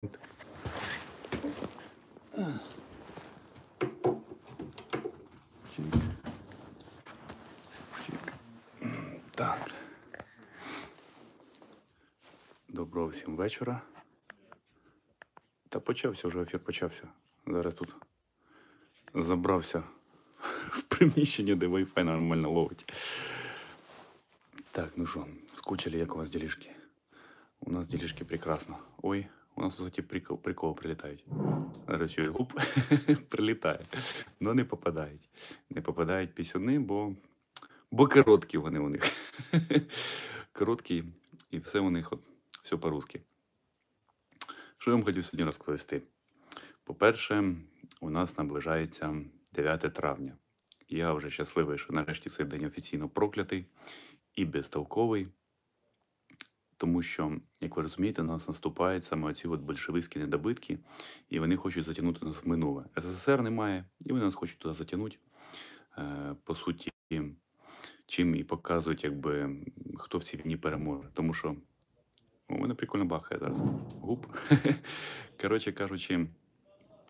Чик. Чик. Так. Доброго всім вечора. Та почався вже ефір почався. Зараз тут забрався в приміщення, де Wi-Fi нормально ловить. Так, ну що, скучили, як у вас ділішки? У нас ділішки прекрасно. Ой, у нас кстати, прикол, прикол прилітають. Чую, гуп, прилітає. Но не попадають. Не попадають пісюни, бо, бо короткі вони у них. короткі, і все у них от, все по-русски. Що я вам хотів сьогодні розповісти? По-перше, у нас наближається 9 травня. Я вже щасливий, що нарешті цей день офіційно проклятий і безтолковий. Тому що, як ви розумієте, нас наступають саме оці от большевистські недобитки, і вони хочуть затягнути нас в минуле. СССР немає, і вони нас хочуть туди затягнути. Е, по суті, чим і показують, якби хто в цій війні переможе. Тому що у мене прикольно бахає зараз. Гуп. Коротше кажучи,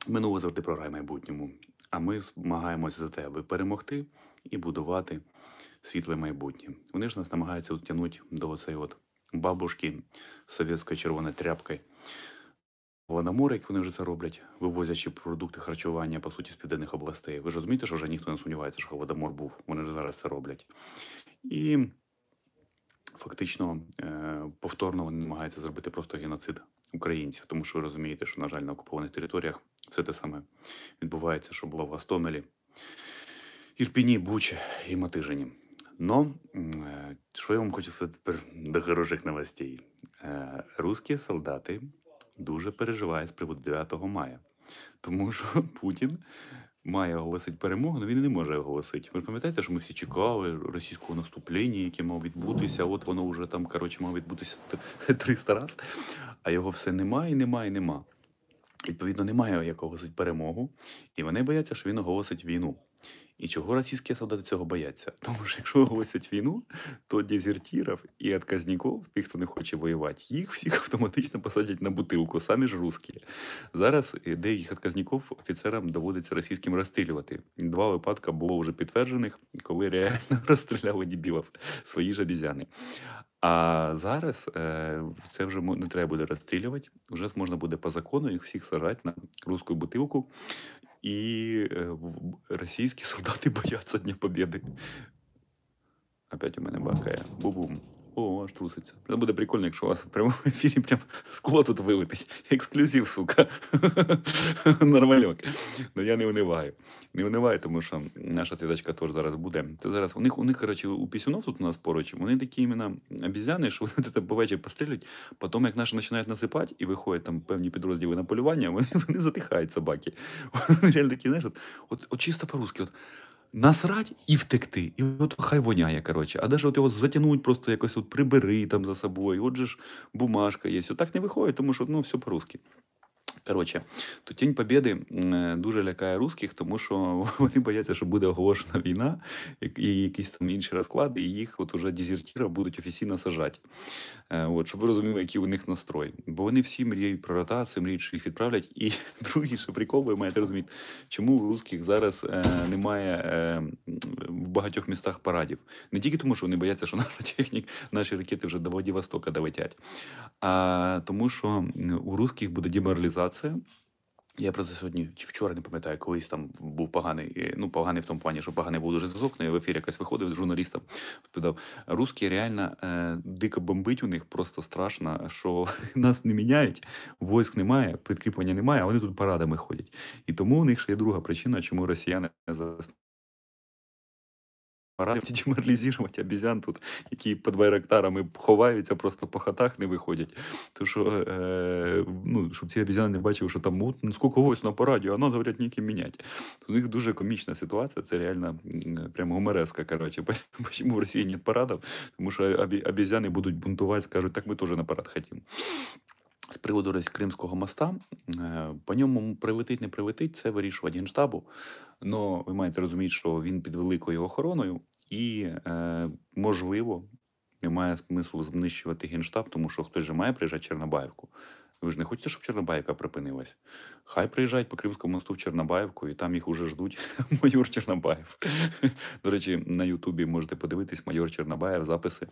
минуле завжди програє майбутньому. А ми змагаємося за те, аби перемогти і будувати світле майбутнє. Вони ж нас намагаються утягнути до оцеї от бабушки з совєтською червоною тряпкою. Голодомор, як вони вже це роблять, вивозячи продукти харчування, по суті, з південних областей. Ви ж розумієте, що вже ніхто не сумнівається, що голодомор був. Вони ж зараз це роблять. І фактично е, повторно вони намагаються зробити просто геноцид українців, тому що ви розумієте, що, на жаль, на окупованих територіях все те саме відбувається, що було в Гостомелі, Ірпіні, Бучі і Матижині. Но що я вам хочу сказати тепер до хороших новостей? Е, Русські солдати дуже переживають з приводу 9 мая, тому що Путін має оголосити перемогу, але він не може оголосити. Ви пам'ятаєте, що ми всі чекали російського наступлення, яке мав відбутися. От воно вже там, коротше, мав відбутися 300 разів, а його все немає, немає, нема. Відповідно, немає як оголосити перемогу, і вони бояться, що він оголосить війну. І чого російські солдати цього бояться? Тому що якщо оголосять війну, то дезертирів і отказників, тих, хто не хоче воювати, їх всіх автоматично посадять на бутилку, самі ж русські. Зараз е, деяких отказників офіцерам доводиться російським розстрілювати. Два випадки було вже підтверджених, коли реально розстріляли дебілів, свої ж обізяни. А зараз е, це вже не треба буде розстрілювати. Вже можна буде по закону їх всіх сажати на русську бутилку. Е, в- російські солдати бояться Дня Побєди. Опять у мене бахає. Бу-бум. О, аж труситься. Це буде прикольно, якщо у вас в прямому ефірі прям скло тут вилетить. Ексклюзив, сука. Нормальок. Ну я не униваю. Не униваю, тому що наша твіточка теж зараз буде. Це зараз у них, у них, коротше, у пісюнов тут у нас поруч, вони такі іменно обізяни, що вони це по вечір пострілять, потім, як наші починають насипати і виходять там певні підрозділи на полювання, вони, вони затихають собаки. Вони реально такі, знаєш, от, от, от чисто по-русски. От, Насрать і втекти. І от хай воняє, коротше. А навіть от його затягнуть, просто якось от прибери там за собою. Отже ж бумажка є. Отак не виходить, тому що ну, все по-русски. Коротше, то Тінь Побєди е, дуже лякає русських, тому що вони бояться, що буде оголошена війна і якісь там інші розклади, і їх от уже дезертира будуть офіційно сажати. Е, От, щоб ви розуміли, який у них настрой. Бо вони всі мріють про ротацію, мріють, що їх відправлять. І другий ще прикол, ви маєте розуміти, чому у русських зараз е, немає в багатьох містах парадів. Не тільки тому, що вони бояться, що наша технік, наші ракети вже до Владивостока долетять, а тому, що у русських буде деморалізація. Я про це сьогодні чи вчора не пам'ятаю, колись там був поганий. Ну, поганий в тому плані, що поганий був дуже зв'язок. Ну, я в ефірі якось виходив з журналістом, відповідав, русські реально е, дико бомбить у них просто страшно, що нас не міняють, войск немає, підкріплення немає, а вони тут парадами ходять. І тому у них ще є друга причина, чому росіяни зараз Парадів деморалізувати обізян тут, які під байрактарами ховаються, просто по хатах не виходять. То що, е, ну, щоб ці обізяни не бачили, що там от, ну, скільки ось на параді, а нас, говорять, ніким міняти. У них дуже комічна ситуація, це реально прям гумореска. Коротше, чому в Росії нет парадів? Тому що обі- обізяни будуть бунтувати, скажуть, так ми теж на парад хотімо. З приводу ось Кримського моста, е, по ньому прилетить, не прилетить, це вирішувати Генштабу. Но ви маєте розуміти, що він під великою охороною, і, е, можливо, немає смислу знищувати Генштаб, тому що хтось же має приїжджати Чорнобаївку. Ви ж не хочете, щоб Чорнобаївка припинилась? Хай приїжджають по Кримському мосту в Чорнобаївку, і там їх уже ждуть майор Чорнобаєв. До речі, на Ютубі можете подивитись майор Чорнобаєв, записи.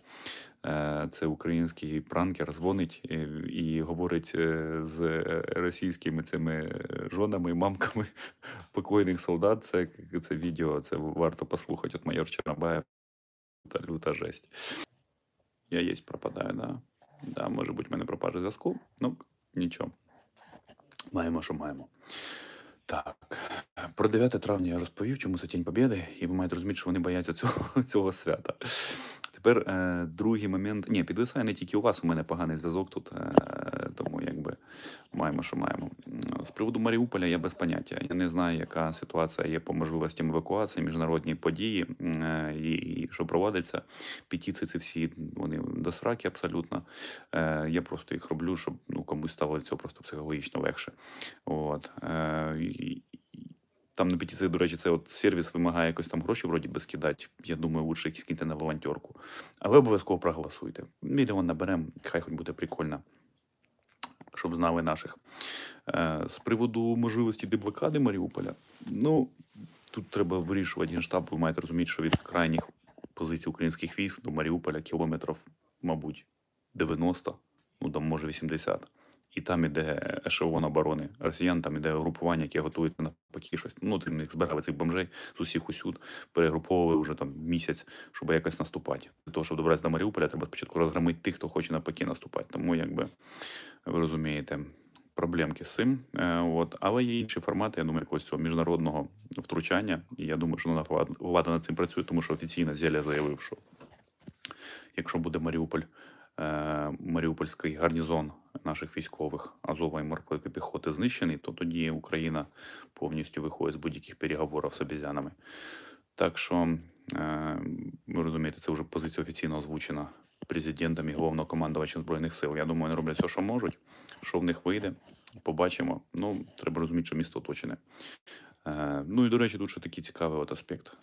Е, Це український пранкер, дзвонить і, і говорить е, з російськими цими жонами, мамками покойних солдат. Це, це відео, це варто послухати. От майор Чорнобаєв. Та люта жесть. Я єсть пропадаю, да. Да, може бути, в мене пропаже зв'язку. Ну, нічого. Маємо, що маємо. Так, про 9 травня я розповів, чому це Тінь Побєди, і ви маєте розуміти, що вони бояться цього, цього свята. Тепер е, другий момент. Ні, підвисає не тільки у вас, у мене поганий зв'язок тут, е, тому якби маємо, що маємо. З приводу Маріуполя я без поняття. Я не знаю, яка ситуація є по можливостям евакуації, міжнародні події е, і, і що проводиться. Петиції ці всі вони до сраки абсолютно. Е, я просто їх роблю, щоб ну, комусь стало цього просто психологічно легше. От. Е, там на петиції, до речі, це от сервіс вимагає якось там гроші вроді би скидати. Я думаю, лучше якісь киньте на волонтерку. Але обов'язково проголосуйте. Мільйон наберемо, хай хоч буде прикольно, щоб знали наших. Е, з приводу можливості деблокади Маріуполя, ну тут треба вирішувати генштаб. Ви маєте розуміти, що від крайніх позицій українських військ до Маріуполя кілометрів, мабуть, 90, ну там може 80 і там іде ешелон оборони росіян, там іде групування, яке готується навпаки щось. Ну, тим їх збирали цих бомжей з усіх усюд, перегруповували вже там місяць, щоб якось наступати. Для того, щоб добратися до Маріуполя, треба спочатку розгромити тих, хто хоче навпаки наступати. Тому, якби ви розумієте. Проблемки з цим, е, от але є інші формати. Я думаю, якогось цього міжнародного втручання. І я думаю, що влада над цим працює, тому що офіційно Зеля заявив, що якщо буде Маріуполь Маріупольський гарнізон наших військових Азова і морської піхоти знищений, то тоді Україна повністю виходить з будь-яких переговорів з обізянами. Так що, е, ви розумієте, це вже позиція офіційно озвучена президентом і головнокомандувачем Збройних сил. Я думаю, вони роблять все, що можуть. Що в них вийде, побачимо. Ну, треба розуміти, що місто оточене. Е, ну і до речі, тут ще такий цікавий от аспект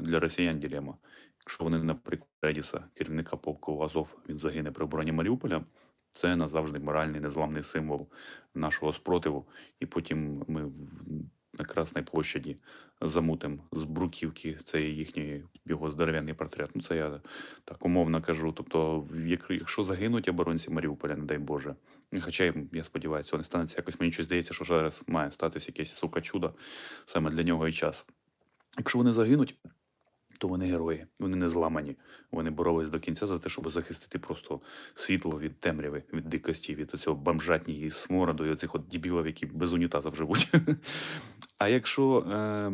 для росіян ділема. Якщо вони, наприклад, Редіса, керівника полку Азов, він загине при обороні Маріуполя, це назавжди моральний незламний символ нашого спротиву. І потім ми на Красній площаді замутим з бруківки цієї їхньої його здоров'яний портрет. Ну це я так умовно кажу. Тобто, якщо загинуть оборонці Маріуполя, не дай Боже. Хоча я сподіваюся, цього не станеться якось. Мені щось здається, що зараз має статися якесь сука чудо саме для нього і час. Якщо вони загинуть то вони герої, вони не зламані. Вони боролись до кінця за те, щоб захистити просто світло від темряви, від дикості, від цього бомжатні смороду, і оцих от дібілів, які без унітазів живуть. А якщо е,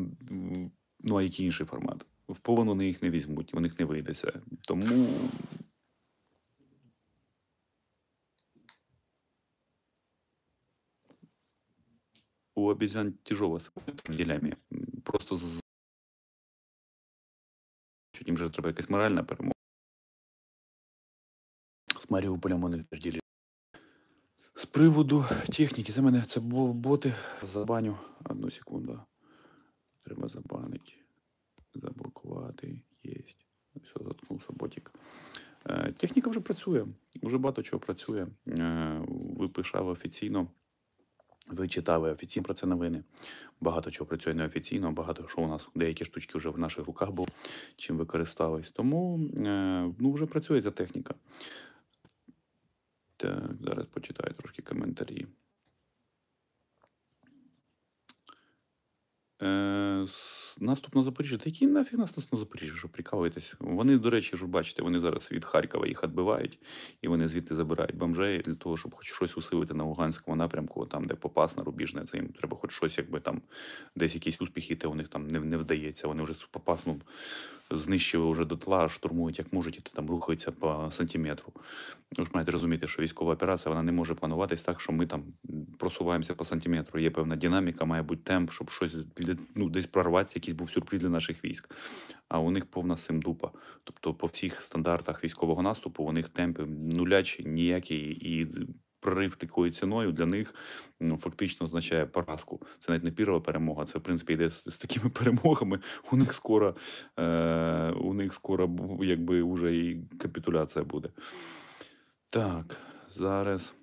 ну а який інший формат? В полон вони їх не візьмуть, у них не вийдеться. Тому. У обезьян тяжело с ділями. Просто що їм вже треба якась моральна перемога. З Маріуполем вони теж. З приводу техніки, це мене це боти. Забаню. Одну секунду. Треба забанити. Заблокувати. Єсть. Все, заткнувся ботик. Е, техніка вже працює. Вже багато чого працює. Е, випишав офіційно. Ви читали офіційно про це новини. Багато чого працює неофіційно, багато що у нас деякі штучки вже в наших руках були, чим використались. Тому е, ну, вже працює ця техніка. Так, зараз почитаю трошки коментарі. Е, Наступ на Запоріжжя. Та який нафіг наступ на Запоріжжя, що прикалуєтесь? Вони, до речі, ж бачите, вони зараз від Харкова їх відбивають, і вони звідти забирають бомжей для того, щоб хоч щось усилити на Луганському напрямку, там, де попас на Рубіжне, це їм треба хоч щось, якби там десь якісь успіхи, те у них там не не вдається. Вони вже з попасом знищили вже дотла, штурмують як можуть, і там рухаються по сантиметру. Ви ж маєте розуміти, що військова операція вона не може плануватись так, що ми там просуваємося по сантиметру. Є певна динаміка, має бути темп, щоб щось ну, десь прорватися, якийсь був сюрприз для наших військ. А у них повна симдупа. Тобто, по всіх стандартах військового наступу у них темпи нулячі, ніякі і. Прорив такою ціною для них ну, фактично означає поразку. Це навіть не пірова перемога. Це в принципі йде з, з такими перемогами. У них скоро е, у них скоро якби вже і капітуляція буде. Так, зараз.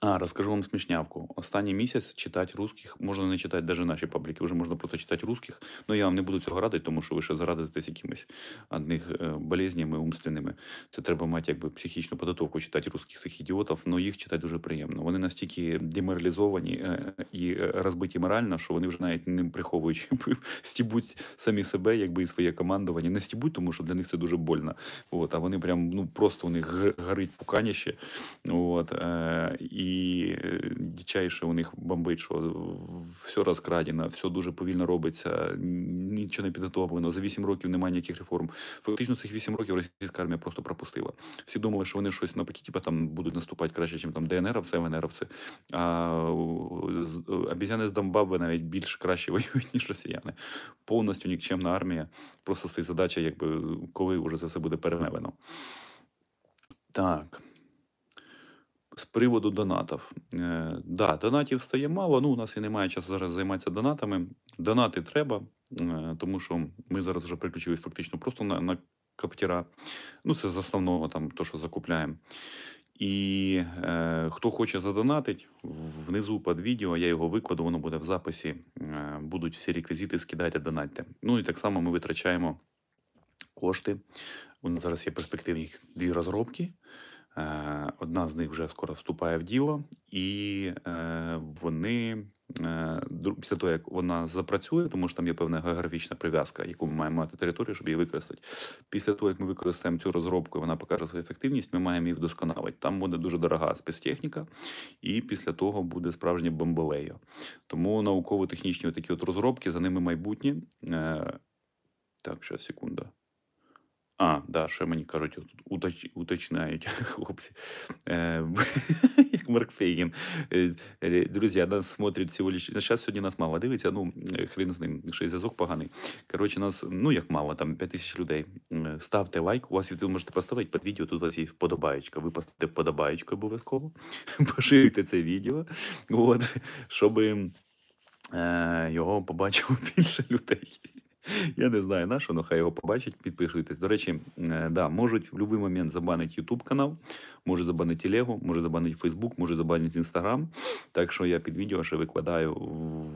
А, розкажу вам смішнявку. Останній місяць читати русських, можна не читати навіть наші пабліки, вже можна просто читати русських. Ну я вам не буду цього радити, тому що ви ще зарадитесь якимись одних е, болезнями умственними. Це треба мати якби психічну підготовку читати русських цих ідіотів, але їх читати дуже приємно. Вони настільки деморалізовані е, і е, розбиті морально, що вони вже навіть не приховуючи стібуть самі себе, якби і своє командування. Не стібуть, тому що для них це дуже больно. От, а вони прям ну просто у них горить пуканіще. От, е, і е, дичайше у них бомбить, що все розкрадено, все дуже повільно робиться, нічого не підготовлено. За 8 років немає ніяких реформ. Фактично цих 8 років російська армія просто пропустила. Всі думали, що вони щось навпаки, типа там будуть наступати краще, ніж там ДНРовці, ВНРовці. А обізяни з Донбаби навіть більш краще воюють, ніж росіяни. Повністю нікчемна армія. Просто стоїть задача, якби коли вже це все буде перемелено. Так. З приводу донатів. Е, да, донатів стає мало. Ну, у нас і немає часу зараз займатися донатами. Донати треба, е, тому що ми зараз вже переключились фактично просто на, на каптіра. Ну, це з основного там, то, що закупляємо. І е, хто хоче задонатить, внизу під відео я його викладу, воно буде в записі. Е, будуть всі реквізити, скидайте, донатьте. Ну і так само ми витрачаємо кошти. У нас зараз є перспективні дві розробки. Е, Одна з них вже скоро вступає в діло, і е, вони е, після того, як вона запрацює, тому що там є певна географічна прив'язка, яку ми маємо мати територію, щоб її використати. Після того, як ми використаємо цю розробку, і вона покаже свою ефективність, ми маємо її вдосконалити. Там буде дуже дорога спецтехніка, і після того буде справжнє бомболею. Тому науково-технічні такі от розробки, за ними майбутнє. Так, ще секунда. А, да, ще мені кажуть, уточ, уточняють хлопці. Е, як Марк Фейгін. Е, Друзі, нас смотрять всього лиш... На час сьогодні нас мало дивиться, ну, е, хрен з ним, що зв'язок поганий. Коротше, нас, ну, як мало, там 5 тисяч людей. Ставте лайк, у вас ви можете поставити під відео, тут у вас є вподобаєчка. Ви поставте вподобаєчку обов'язково, поширюйте це відео, от, щоб е, його побачило більше людей. Я не знаю на що, але хай його побачать, підписуйтесь. До речі, е, да, можуть в будь-який момент забанити YouTube канал, може забанити Телегу, може забанити Facebook, може забанити Instagram. Так що я під відео ще викладаю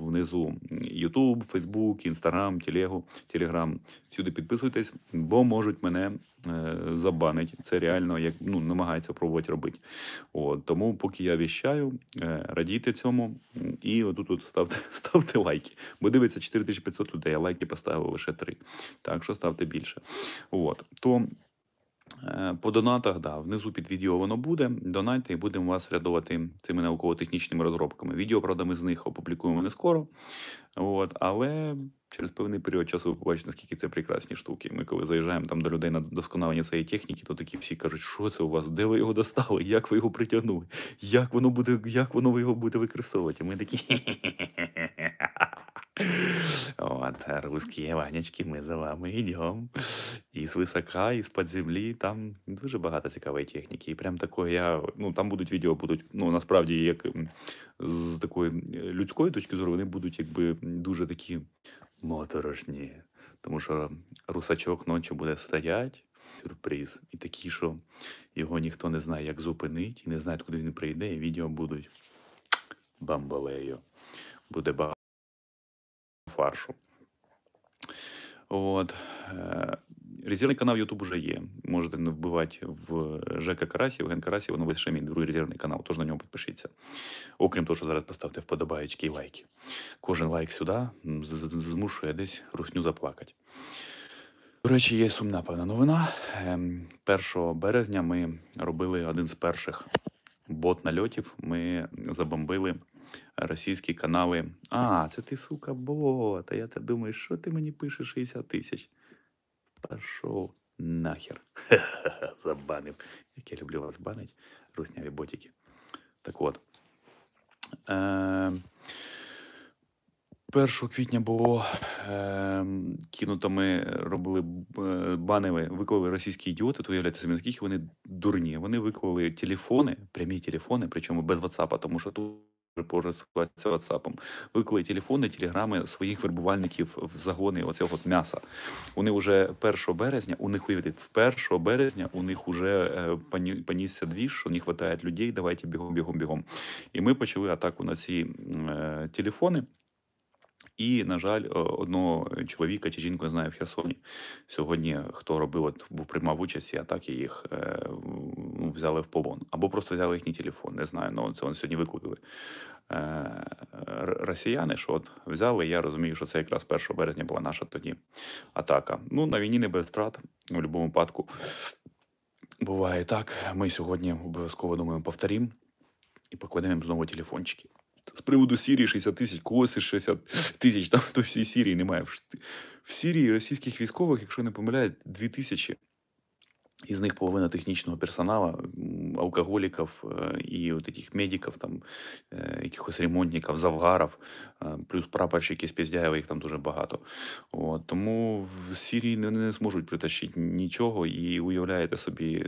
внизу YouTube, Facebook, Instagram, Телегу, Telegram. Всюди підписуйтесь, бо можуть мене е, забанити. Це реально як ну, намагається пробувати робити. От, тому поки я віщаю, е, радійте цьому і отут от ставте, ставте лайки. Бо дивиться 4500 людей, а лайки поставили лише 3. Так що ставте більше. От, то е, по донатах, да, внизу під відео воно буде. Донайте і будемо вас рядувати цими науково-технічними розробками. Відео, правда, ми з них опублікуємо не скоро. От, але через певний період часу ви побачите, наскільки це прекрасні штуки. Ми коли заїжджаємо там до людей на досконалення цієї техніки, то такі всі кажуть, що це у вас, де ви його достали, як ви його притягнули, як воно буде, як воно ви його будете використовувати. Ми такі. От, русські ванячки, ми за вами йдемо. І з висока, і з-під землі. Там дуже багато цікавої техніки. І прям такої я. Ну, там будуть відео, будуть, ну, насправді, як з такої е, людської точки зору, вони будуть якби дуже такі моторошні. Тому що русачок ночі буде стоять, сюрприз, і такі, що його ніхто не знає, як зупинить, і не знає, куди він прийде, і відео будуть бамбалею. Буде багато фаршу. От. Резервний канал YouTube уже є. Можете не вбивати в Жека Карасів, Ген Карасів, воно лише мій другий резервний канал, тож на нього підпишіться. Окрім того, що зараз поставте вподобаєчки і лайки. Кожен лайк сюди змушує десь русню заплакати. До речі, є сумна певна новина. Ем, 1 березня ми робили один з перших бот-нальотів. Ми забомбили російські канали. А, це ти, сука, бот. А я думаю, що ти мені пишеш 60 тисяч? Пішов нахер. Забанив. Як я люблю вас банить, русняві ботики. Так от. Е, 1 квітня було кинуто, ми робили е, банили, виклали російські ідіоти, то уявляєте собі, наскільки вони дурні. Вони виклали телефони, прямі телефони, причому без WhatsApp, тому що тут користуватися WhatsApp. Викликали телефони, телеграми своїх вербувальників в загони оцього от м'яса. Вони вже 1 березня, у них уявляють, в 1 березня у них вже е, понісся двіж, що не вистачає людей, давайте бігом, бігом, бігом. І ми почали атаку на ці е, телефони. І, на жаль, одного чоловіка чи жінку не знаю в Херсоні. Сьогодні хто робив, от приймав участь, і атаки їх е, ну, взяли в полон. Або просто взяли їхній телефон. Не знаю. Ну це вони сьогодні викликали е, росіяни, що от взяли. Я розумію, що це якраз 1 березня була наша тоді атака. Ну, на війні не без втрат у будь-якому випадку. Буває так. Ми сьогодні обов'язково думаю, повторимо і покладемо знову телефончики. З приводу Сірії 60 тисяч, когось 60 тисяч, там то всій Сірії немає. В Сірії російських військових, якщо не помиляють, 2 тисячі. Із них половина технічного персоналу, алкоголіків е, і от таких медиків, там, якихось ремонтників, завгарів, е, плюс прапорщики з Піздяєва, їх там дуже багато. От, тому в Сирії не, не зможуть притащити нічого, і уявляєте собі,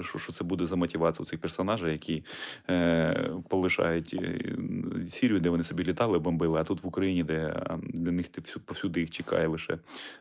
що, що це буде за мотивація у цих персонажів, які е, полишають е, Сірію, де вони собі літали, бомбили, а тут в Україні, де для них повсюди їх чекає лише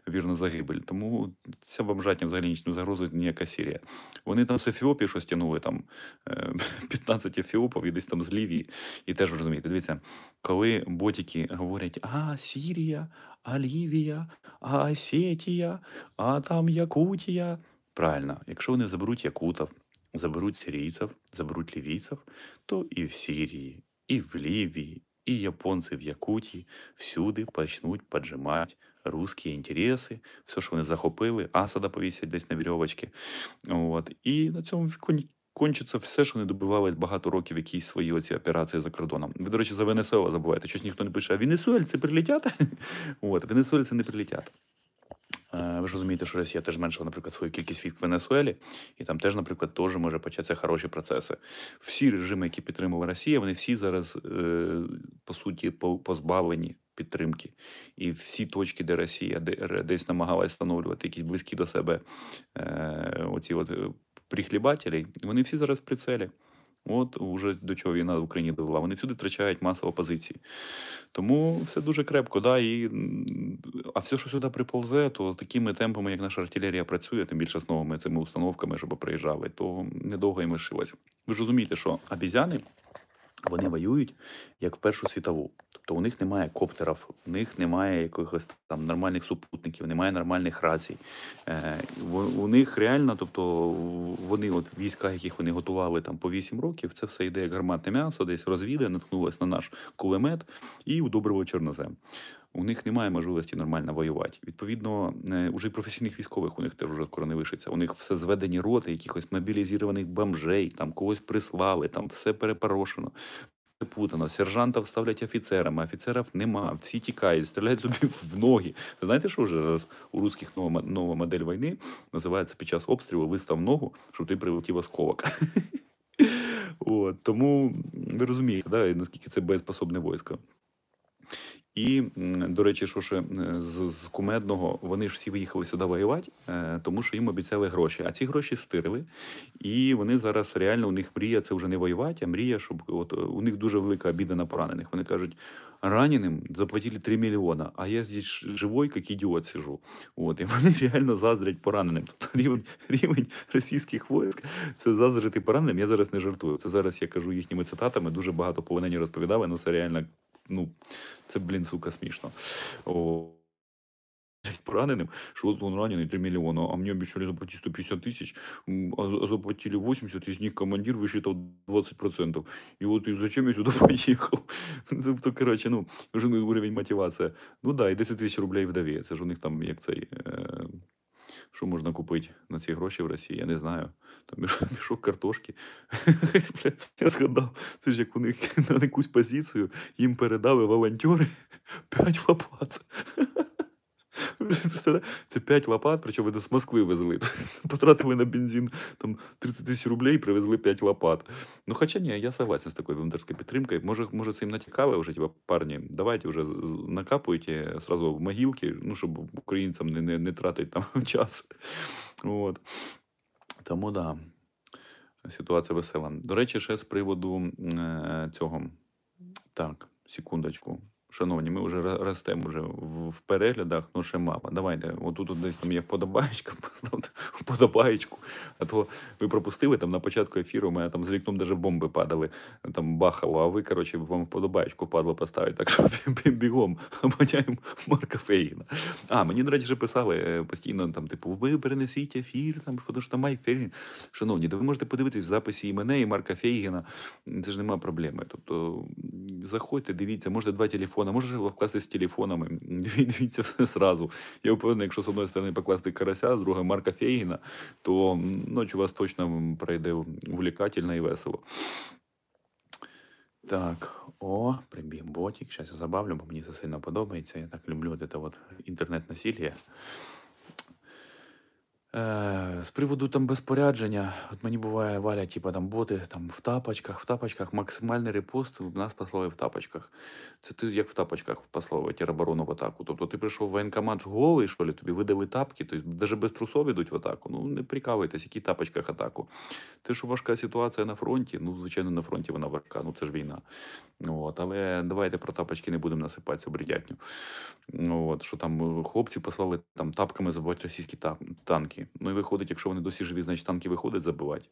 вірна загибель. Тому ця бомжатня взагалі ніч не загрозує ніяка Сірія. Вони там з Ефіопії щось тягнули, там е, 15 ефіопів і десь там з Лівії. І теж розумієте, дивіться, коли ботики говорять, а Сірія, а Лівія, а Осетія, а там Якутія. Правильно, якщо вони заберуть якутів, заберуть сирійців, заберуть лівійців, то і в Сирії, і в Лівії, і японці в Якутії всюди почнуть поджимати русські інтереси, все, що вони захопили, Асада повісять десь на вірьовочки. От. І на цьому кон- кончиться все, що вони добивались багато років, якісь свої оці операції за кордоном. Ви, до речі, за Венесуела забуваєте, щось ніхто не пише, а венесуельці прилетять? От, венесуельці не прилетять. Е, Ви ж розумієте, що Росія теж зменшила, наприклад, свою кількість військ в Венесуелі, і там теж, наприклад, теж може початися хороші процеси. Всі режими, які підтримувала Росія, вони всі зараз, е, по суті, по- позбавлені підтримки. І всі точки, де Росія десь намагалась встановлювати якісь близькі до себе е, оці от прихлібателі, вони всі зараз в прицелі. От уже до чого війна в Україні довела. Вони всюди втрачають масово позиції. Тому все дуже крепко, да, і, а все, що сюди приповзе, то такими темпами, як наша артилерія працює, тим більше з новими цими установками, щоб приїжджали, то недовго їм лишилось. Ви ж розумієте, що обізяни вони воюють як в Першу світову. Тобто у них немає коптерів, у них немає якихось там нормальних супутників, немає нормальних рацій. Е, у, них реально, тобто вони, от війська, яких вони готували там по 8 років, це все йде як гарматне м'ясо, десь розвіде, наткнулося на наш кулемет і удобрило чорнозем. У них немає можливості нормально воювати. Відповідно, е, уже і професійних військових у них теж уже скоро не лишиться. У них все зведені роти, якихось мобілізованих бомжей, там когось прислали, там все перепорошено. Путано, сержантів ставлять офіцерами, офіцерів нема, всі тікають, стріляють собі в ноги. Ви знаєте, що вже зараз у русських нова, нова модель війни називається під час обстрілу вистав ногу, щоб ти прилетів осколок. Тому ви розумієте, наскільки це боєспособне військо. І, до речі, що ще е, з, з кумедного, вони ж всі виїхали сюди воювати, е, тому що їм обіцяли гроші. А ці гроші стирили. І вони зараз реально у них мрія це вже не воювати, а мрія, щоб от у них дуже велика обіда на поранених. Вони кажуть, раненим заплатили 3 мільйона, а я здесь живой, як ідіот сижу. От, і вони реально заздрять пораненим. Тобто рівень, рівень російських військ це заздрити пораненим. Я зараз не жартую. Це зараз я кажу їхніми цитатами. Дуже багато полонені розповідали, але це реально, ну, це, блін, сука, смішно. О, пораненим, что вот он раненый 3 миллиона, а мне обещали заплатить 150 тысяч, м, а за- а заплатили 80, из них командир высчитал 20%. И вот и зачем я сюда поехал? Тобто, коротше, ну, вже ну, уровень мотивація. Ну да, і 10 тисяч рублей вдові. Це ж у них там як цей. Е, що можна купити на ці гроші в Росії? Я не знаю. Там мішок, картошки. Я згадав, це ж як у них на якусь позицію їм передали волонтери 5 лопат. Це 5 лопат, причому вони з Москви везли. Потратили на бензин там 30 тисяч рублей, привезли 5 лопат. Ну, хоча ні, я согласен з такою волонтерською підтримкою. Може, може це їм натікали вже, типа, парні, давайте вже накапуйте сразу в могилки, ну, щоб українцям не, не, не тратити там час. От. Тому да, ситуація весела. До речі, ще з приводу е, цього Так, секундочку. Шановні, ми вже ростемо вже в, переглядах, ну ще мало. Давайте, отут от десь там є вподобаєчка, поставте вподобаєчку. А то ви пропустили там на початку ефіру, у мене там за вікном даже бомби падали, там бахало, а ви, коротше, вам вподобаєчку впадло поставити. Так що бігом обганяємо Марка Фейгіна. А, мені, до речі, вже писали е, постійно, там, типу, ви перенесіть ефір, там, тому що там Майк Фейгін. Шановні, да ви можете подивитись в записі і мене, і Марка Фейгіна. Це ж нема проблеми. Тобто заходьте, дивіться, можете два телефони, можете вкласти з телефонами, диві- дивіться все зразу. Я впевнений, якщо з одної сторони покласти карася, з другої Марка Фейгіна, то м, у вас точно пройде увлекательно і весело. Так, о, прибіг ботик. Зараз я забавлю, бо мені це сильно подобається. Я так люблю це от інтернет-насилля. Е, з приводу там безпорядження, от мені буває валять, типа там боти там в тапочках, в тапочках, максимальний репост в нас послали в тапочках. Це ти як в тапочках послав тероборону в атаку. Тобто ти прийшов в воєнкомат голий, що ли, тобі видали тапки, тобто навіть без трусов ідуть в атаку. Ну не прикавуйтесь, які тапочках атаку. Те, що важка ситуація на фронті, ну звичайно, на фронті вона важка, ну це ж війна. От, але давайте про тапочки не будемо насипати цю бредятню. Ну, от, що там е, хлопці послали там тапками забивати російські та- танки. Ну і виходить, якщо вони досі живі, значить танки виходять забивати.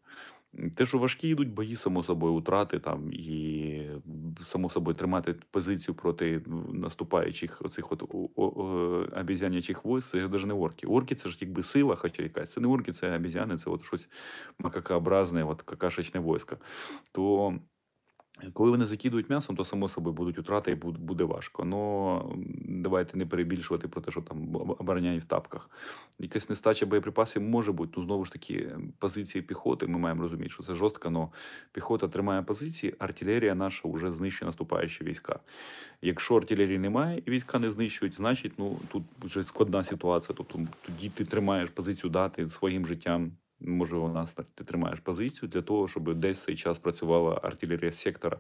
Те, що важкі йдуть бої, само собою, утрати там і само собою тримати позицію проти наступаючих оцих от обізянячих войск, це навіть не орки. Орки це ж якби сила, хоча якась. Це не орки, це обізяни, це от щось макакообразне, от какашечне войско. То коли вони закидують м'ясом, то само собою будуть утрати і буде важко. Но давайте не перебільшувати про те, що там обороняють в тапках. Якась нестача боєприпасів може бути. Ну знову ж таки, позиції піхоти. Ми маємо розуміти, що це жорстко, але піхота тримає позиції, артилерія наша вже знищує наступаючі війська. Якщо артилерії немає і війська не знищують, значить ну тут вже складна ситуація. Тобто тоді ти тримаєш позицію дати своїм життям. Може, у нас ти тримаєш позицію для того, щоб десь цей час працювала артилерія сектора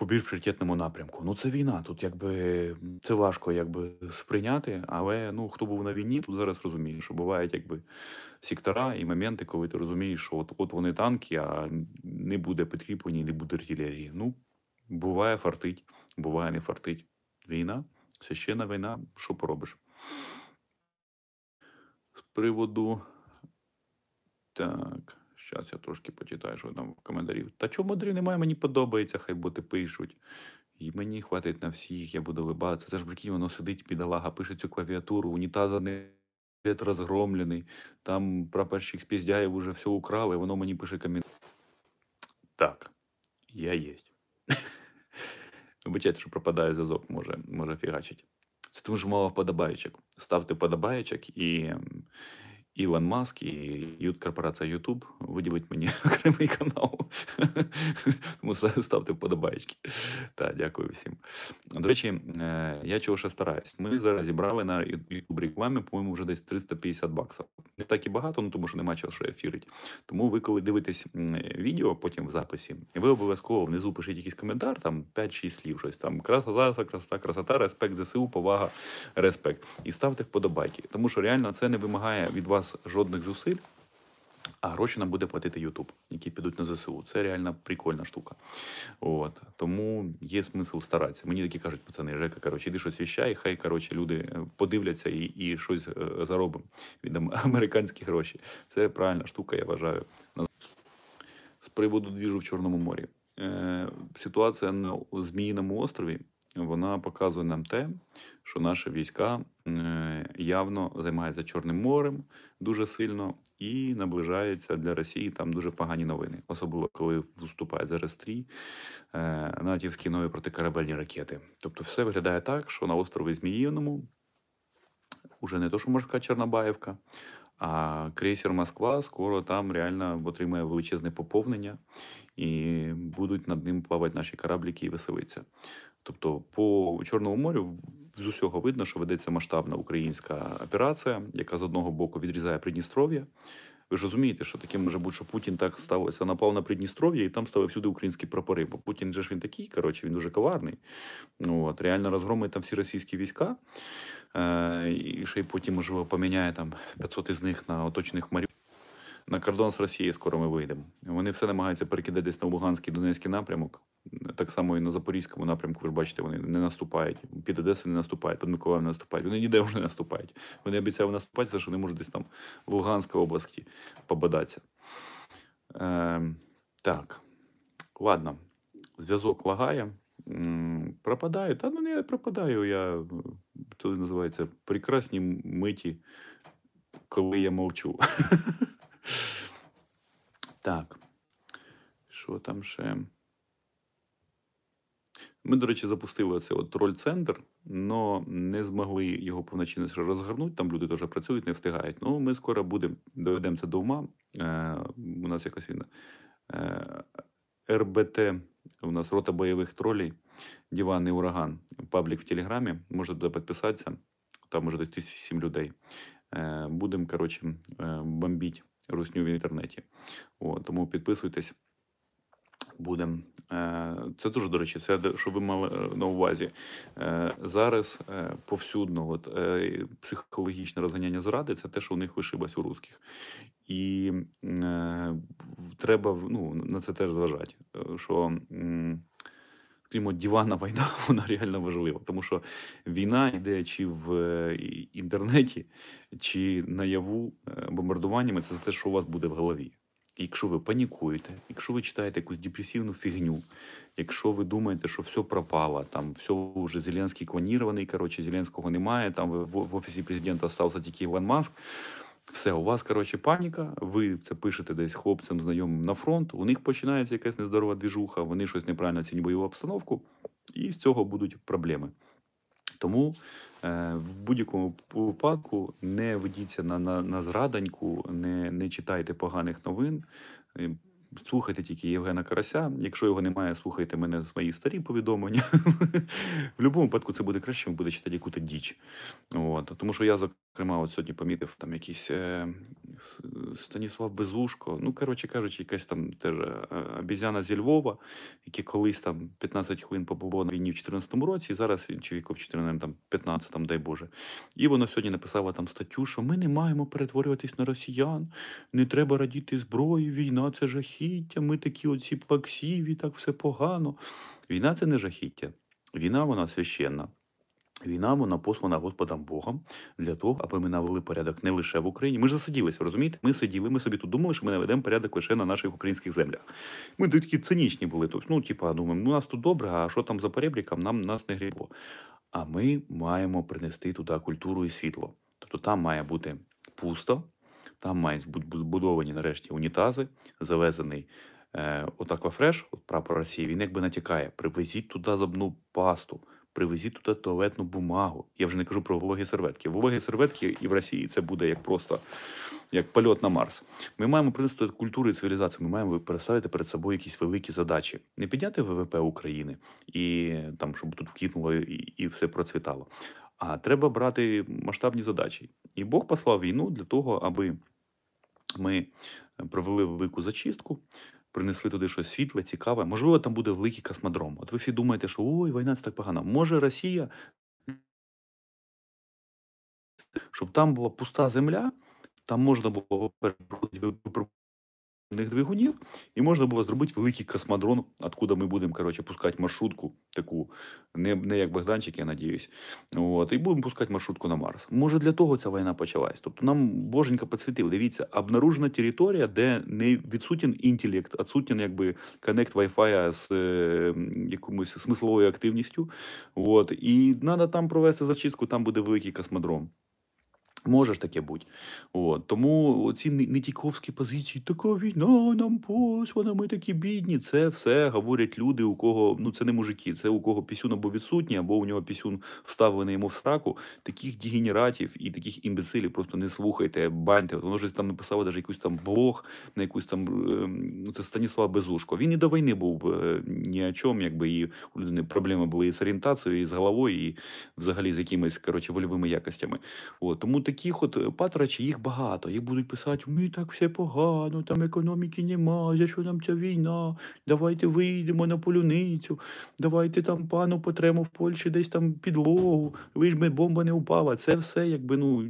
по більш пріоритетному напрямку. Ну це війна. Тут якби це важко якби сприйняти, але ну хто був на війні, тут зараз розуміє, що бувають якби сектора і моменти, коли ти розумієш, що от, от вони танки, а не буде підкріплені, не буде артилерії. Ну буває фартить, буває не фартить. Війна, священна війна, що поробиш? З приводу. Так, зараз я трошки почитаю, що там в коментарів. Та чого мудрів немає, мені подобається, хай боти пишуть. І мені хватить на всіх, я буду вибатися. Це ж прикинь, воно сидить, бідолага, пише цю клавіатуру, унітаза не розгромлений, там прапорщик Спіздяєв уже все украв, і воно мені пише комент. Так, я єсть. Вибачайте, що пропадає зв'язок, може, може фігачить. Це тому що мало вподобаєчок. Ставте вподобаєчок і Ілон Маск і корпорація YouTube виділить мені окремий канал. Тому ставте вподобаєчки. Так, дякую всім. До речі, е, я чого ще стараюсь. Ми зараз зібрали на YouTube рекламі, по-моєму, вже десь 350 баксів. Не так і багато, ну тому що нема чого ефірить. Тому ви, коли дивитесь відео потім в записі, ви обов'язково внизу пишіть якийсь коментар, там 5-6 слів, щось там красота, красота, красота, респект ЗСУ, повага, респект. І ставте вподобайки. Тому що реально це не вимагає від вас жодних зусиль. А гроші нам буде платити YouTube, які підуть на ЗСУ. Це реально прикольна штука. От. Тому є смисл старатися. Мені такі кажуть, пацани, Жека, коротше, іди щось віщай, хай коротше, люди е, подивляться і, і щось е, заробимо від ам- американські гроші. Це правильна штука, я вважаю. З приводу двіжу в Чорному морі. Е, ситуація на Зміїному острові вона показує нам те, що наші війська е, явно займаються Чорним морем дуже сильно і наближаються для Росії там дуже погані новини, особливо коли вступають зараз стрій е, натівські нові протикорабельні ракети. Тобто, все виглядає так, що на острові Зміїному уже не то, що морська Чорнобаївка, а крейсер Москва скоро там реально отримає величезне поповнення, і будуть над ним плавати наші корабліки і веселитися. Тобто, по Чорному морю з усього видно, що ведеться масштабна українська операція, яка з одного боку відрізає Придністров'я. Ви ж розумієте, що таке може бути, що Путін так сталося, напав на Придністров'я і там стали всюди українські прапори. Бо Путін же ж він такий, коротше, він дуже коварний. Ну, от, реально розгромить там всі російські війська. Е, і ще й потім, можливо, поміняє там 500 із них на оточених Марі... на кордон з Росією скоро ми вийдемо. Вони все намагаються перекидати на Луганський Донецький напрямок. Так само і на Запорізькому напрямку, ви ж бачите, вони не наступають. Під Одесу не наступають, під Миколаїв не наступають. Вони ніде вже не наступають. Вони обіцяли наступати, що не можуть десь там в Луганській області побадатися. Е, так, ладно, зв'язок лагає. Пропадаю. Та ну не пропадаю. Я то називається прекрасні миті, коли я мовчу. Так. Що там ще? Ми, до речі, запустили оцей от троль-центр, але не змогли його повноцінно розгорнути. Там люди теж працюють, не встигають. Ну, ми скоро будемо, доведемо це до ума. Е, у нас якось він е, РБТ, у нас рота бойових тролей, диванний ураган, паблік в Телеграмі. Можете туди підписатися. Там може десь тисяч сім людей. Е, будемо, коротше, е, бомбити русню в інтернеті. От, тому підписуйтесь. Будемо. Е, Це дуже, до речі, це щоб ви мали е, на увазі. Е, Зараз повсюдно от, психологічне розганяння зради це те, що у них вишибась у русських. І треба ну, на це теж зважати. Що, м, скажімо, диванна війна, вона реально важлива. Тому що війна йде чи в е, інтернеті, чи наяву е, бомбардуваннями, це за те, що у вас буде в голові. Якщо ви панікуєте, якщо ви читаєте якусь депресивну фігню, якщо ви думаєте, що все пропало, там все вже Зеленський клонірований, коротше, Зеленського немає, там в, в офісі президента стався тільки Іван Маск. Все, у вас, коротше, паніка, ви це пишете десь хлопцям, знайомим на фронт, у них починається якась нездорова двіжуха, вони щось неправильно оцінюють бойову обстановку, і з цього будуть проблеми. Тому е, в будь-якому випадку не ведіться на, на, на зраданьку, не, не читайте поганих новин. Е, Слухайте тільки Євгена Карася. Якщо його немає, слухайте мене з мої старі повідомлення. В будь-якому випадку це буде краще, він буде читати яку-то діч. Тому що я, зокрема, от сьогодні помітив там якийсь е, Станіслав Безушко. Ну, коротше кажучи, якась там теж е, обізяна зі Львова, який колись там 15 хвилин побував на війні в 14 році, і зараз чи віку в 14, там 15, там, дай Боже. І воно сьогодні написало там статтю, що ми не маємо перетворюватись на росіян, не треба радіти зброї, війна це жахіття, ми такі оці плаксіві, так все погано. Війна це не жахіття. Війна вона священна. Війна вона послана Господом Богом для того, аби ми навели порядок не лише в Україні. Ми ж засиділися, розумієте? Ми сиділи, ми собі тут думали, що ми наведемо порядок лише на наших українських землях. Ми такі цинічні були. Тобто, ну, типа, думаємо, ну, у нас тут добре, а що там за перебріком, нам нас не грібло. А ми маємо принести туди культуру і світло. Тобто там має бути пусто, там мають бути збудовані нарешті унітази, завезений е, от Аквафреш, от прапор Росії, він якби натякає. Привезіть туди зубну пасту, привезіть туди туалетну бумагу. Я вже не кажу про вологі серветки. Вологі серветки і в Росії це буде як просто як польот на Марс. Ми маємо принести культуру і цивілізацію. Ми маємо переставити перед собою якісь великі задачі. Не підняти ВВП України і там, щоб тут вкітнуло і, і все процвітало. А треба брати масштабні задачі. І Бог послав війну для того, аби ми провели велику зачистку, принесли туди щось світле, цікаве. Можливо, там буде великий космодром. От ви всі думаєте, що ой, війна це так погано. Може, Росія, щоб там була пуста земля, там можна було випробувати двигунів, і можна було зробити великий космодрон, откуда ми будемо коротше, пускати маршрутку, таку, не, не як Богданчик, я надіюсь. От, і будемо пускати маршрутку на Марс. Може, для того ця війна почалась. Тобто нам боженька підсвітив. Дивіться, обнаружена територія, де не відсутній інтелект, відсутній якби connect Wi-Fi з е, якомусь смисловою активністю. От, і треба там провести зачистку, там буде великий космодром. Може ж таке бути. От. Тому ці нетіковські позиції, така війна нам послана, ми такі бідні. Це все говорять люди, у кого ну це не мужики, це у кого пісюн або відсутній, або у нього пісюн вставлений йому в сраку. Таких дегенератів і таких імбецилів просто не слухайте, баньте. Воно ж там написало навіть якийсь там блог на якусь там е, це Станіслав Безушко. Він і до війни був е, ні о чому, якби і у людини проблеми були і з орієнтацією, і з головою, і взагалі з якимись коротше вольовими якостями. От тому таких от патрачів їх багато. Їх будуть писати: ми так все погано, там економіки немає, за що нам ця війна? Давайте вийдемо на полюницю, давайте там пану потремо в Польщі десь там підлогу, лиш би бомба не упала. Це все якби ну.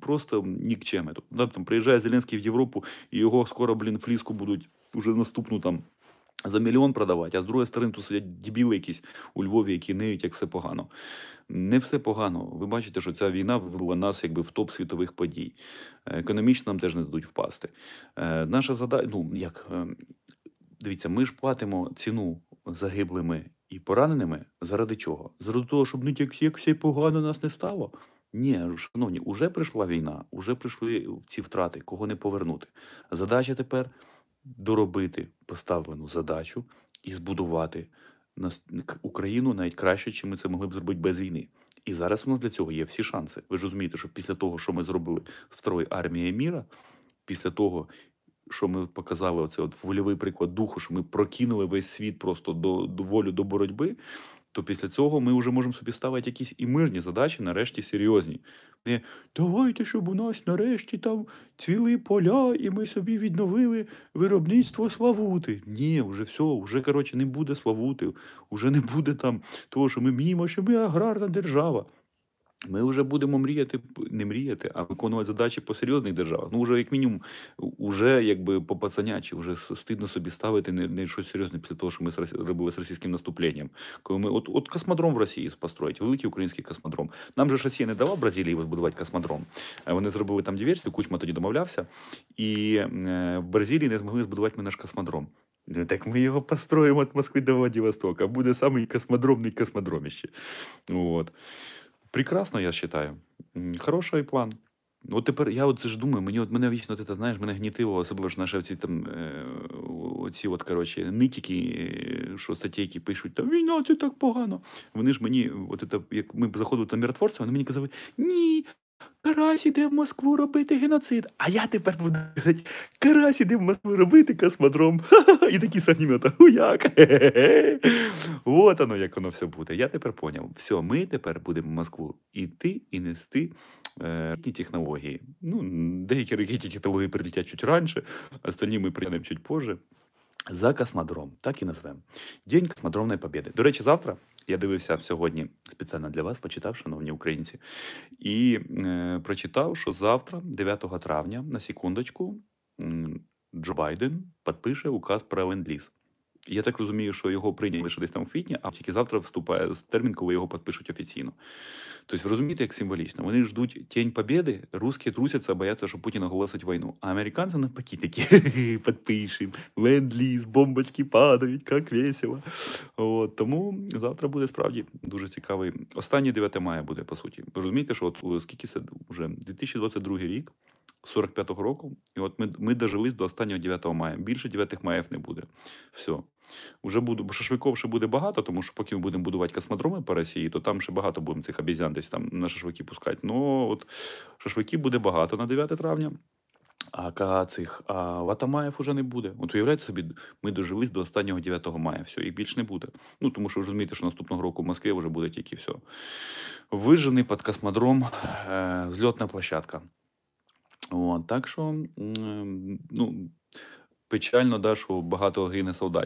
просто нікчеми. Тобто, там приїжджає Зеленський в Європу, і його скоро, блін, фліску будуть уже наступну там. За мільйон продавати, а з другої сторони тут сидять дебіли якісь у Львові, які неють, як все погано. Не все погано. Ви бачите, що ця війна ввела нас якби в топ світових подій. Е, Економічно нам теж не дадуть впасти. Е, Наша задача, ну як е, дивіться, ми ж платимо ціну загиблими і пораненими заради чого? Заради того, щоб не як, як все погано нас не стало. Ні, шановні, уже прийшла війна, уже прийшли ці втрати, кого не повернути. Задача тепер доробити поставлену задачу і збудувати Україну навіть краще, чим ми це могли б зробити без війни. І зараз у нас для цього є всі шанси. Ви ж розумієте, що після того, що ми зробили в строї армії міра, після того, що ми показали, оце от вольовий приклад духу, що ми прокинули весь світ просто до, до волю до боротьби, то після цього ми вже можемо собі ставити якісь і мирні задачі, нарешті серйозні. Не давайте, щоб у нас нарешті там цвіли поля, і ми собі відновили виробництво Славути. Ні, вже все, вже коротше не буде Славути, вже не буде там того, що ми мімо, що ми аграрна держава. Ми вже будемо мріяти, не мріяти, а виконувати задачі по серйозних державах. Ну, вже як мінімум, уже якби по пацанячі, вже стидно собі ставити не, не щось серйозне після того, що ми з Росі- робили з російським наступленням. Коли ми от, от космодром в Росії построїть, великий український космодром. Нам же ж Росія не дала Бразилії збудувати космодром. Е, Вони зробили там диверсію, Кучма тоді домовлявся, і е, в Бразилії не змогли збудувати ми наш космодром. Ну, Так ми його построїмо від Москви до Владивостока. Буде самий космодромний космодромище. От. Прекрасно, я вважаю. Хороший план. От тепер я от ж думаю, мені от мене вічно ти знаєш, мене гнітило, особливо ж наші оці там е, оці от коротше нитіки, е, що статейки пишуть, там війна це так погано. Вони ж мені, от це, як ми заходили до міротворця, вони мені казали, ні. Карась іде в Москву робити геноцид. А я тепер буду казати, Карась іде в Москву робити космодром. І такі самімета. Хуяк. От воно, як воно все буде. Я тепер поняв. Все, ми тепер будемо в Москву іти і нести е, ракетні технології. Ну, деякі ракетні технології прилетять чуть раніше, остальні ми прийдемо чуть позже. За космодром, так і назвемо. День космодромної побєди. До речі, завтра я дивився сьогодні спеціально для вас, почитав, шановні українці, і е, прочитав, що завтра, 9 травня, на секундочку, Джо Байден підпише указ про ленд-ліз. Я так розумію, що його прийняли лише десь там в квітні, а тільки завтра вступає термін, коли його підпишуть офіційно. Тобто, розумієте, як символічно. Вони ждуть тінь побєди, русські трусяться, бояться, що Путін оголосить війну. А американці навпаки такі підпишемо, ленд-ліз, бомбочки падають, як весело. От, тому завтра буде справді дуже цікавий. Останній 9 мая буде, по суті. Ви розумієте, що от скільки це вже 2022 рік, 45-го року, і от ми, ми дожились до останнього 9 мая. Більше 9 маїв не буде. Все. Уже буду, шашликов ще буде багато, тому що поки ми будемо будувати космодроми по Росії, то там ще багато будемо цих обізян десь там на шашлики пускати. Ну, от шашликів буде багато на 9 травня. А цих а ватамаїв уже не буде. От уявляєте собі, ми дожились до останнього 9 мая. Все, і більше не буде. Ну тому що ви розумієте, що наступного року в Москві вже буде тільки все. Вижений під космодром, е, зльотна площадка. От, так що ну, печально, да, що багато гине солдатів.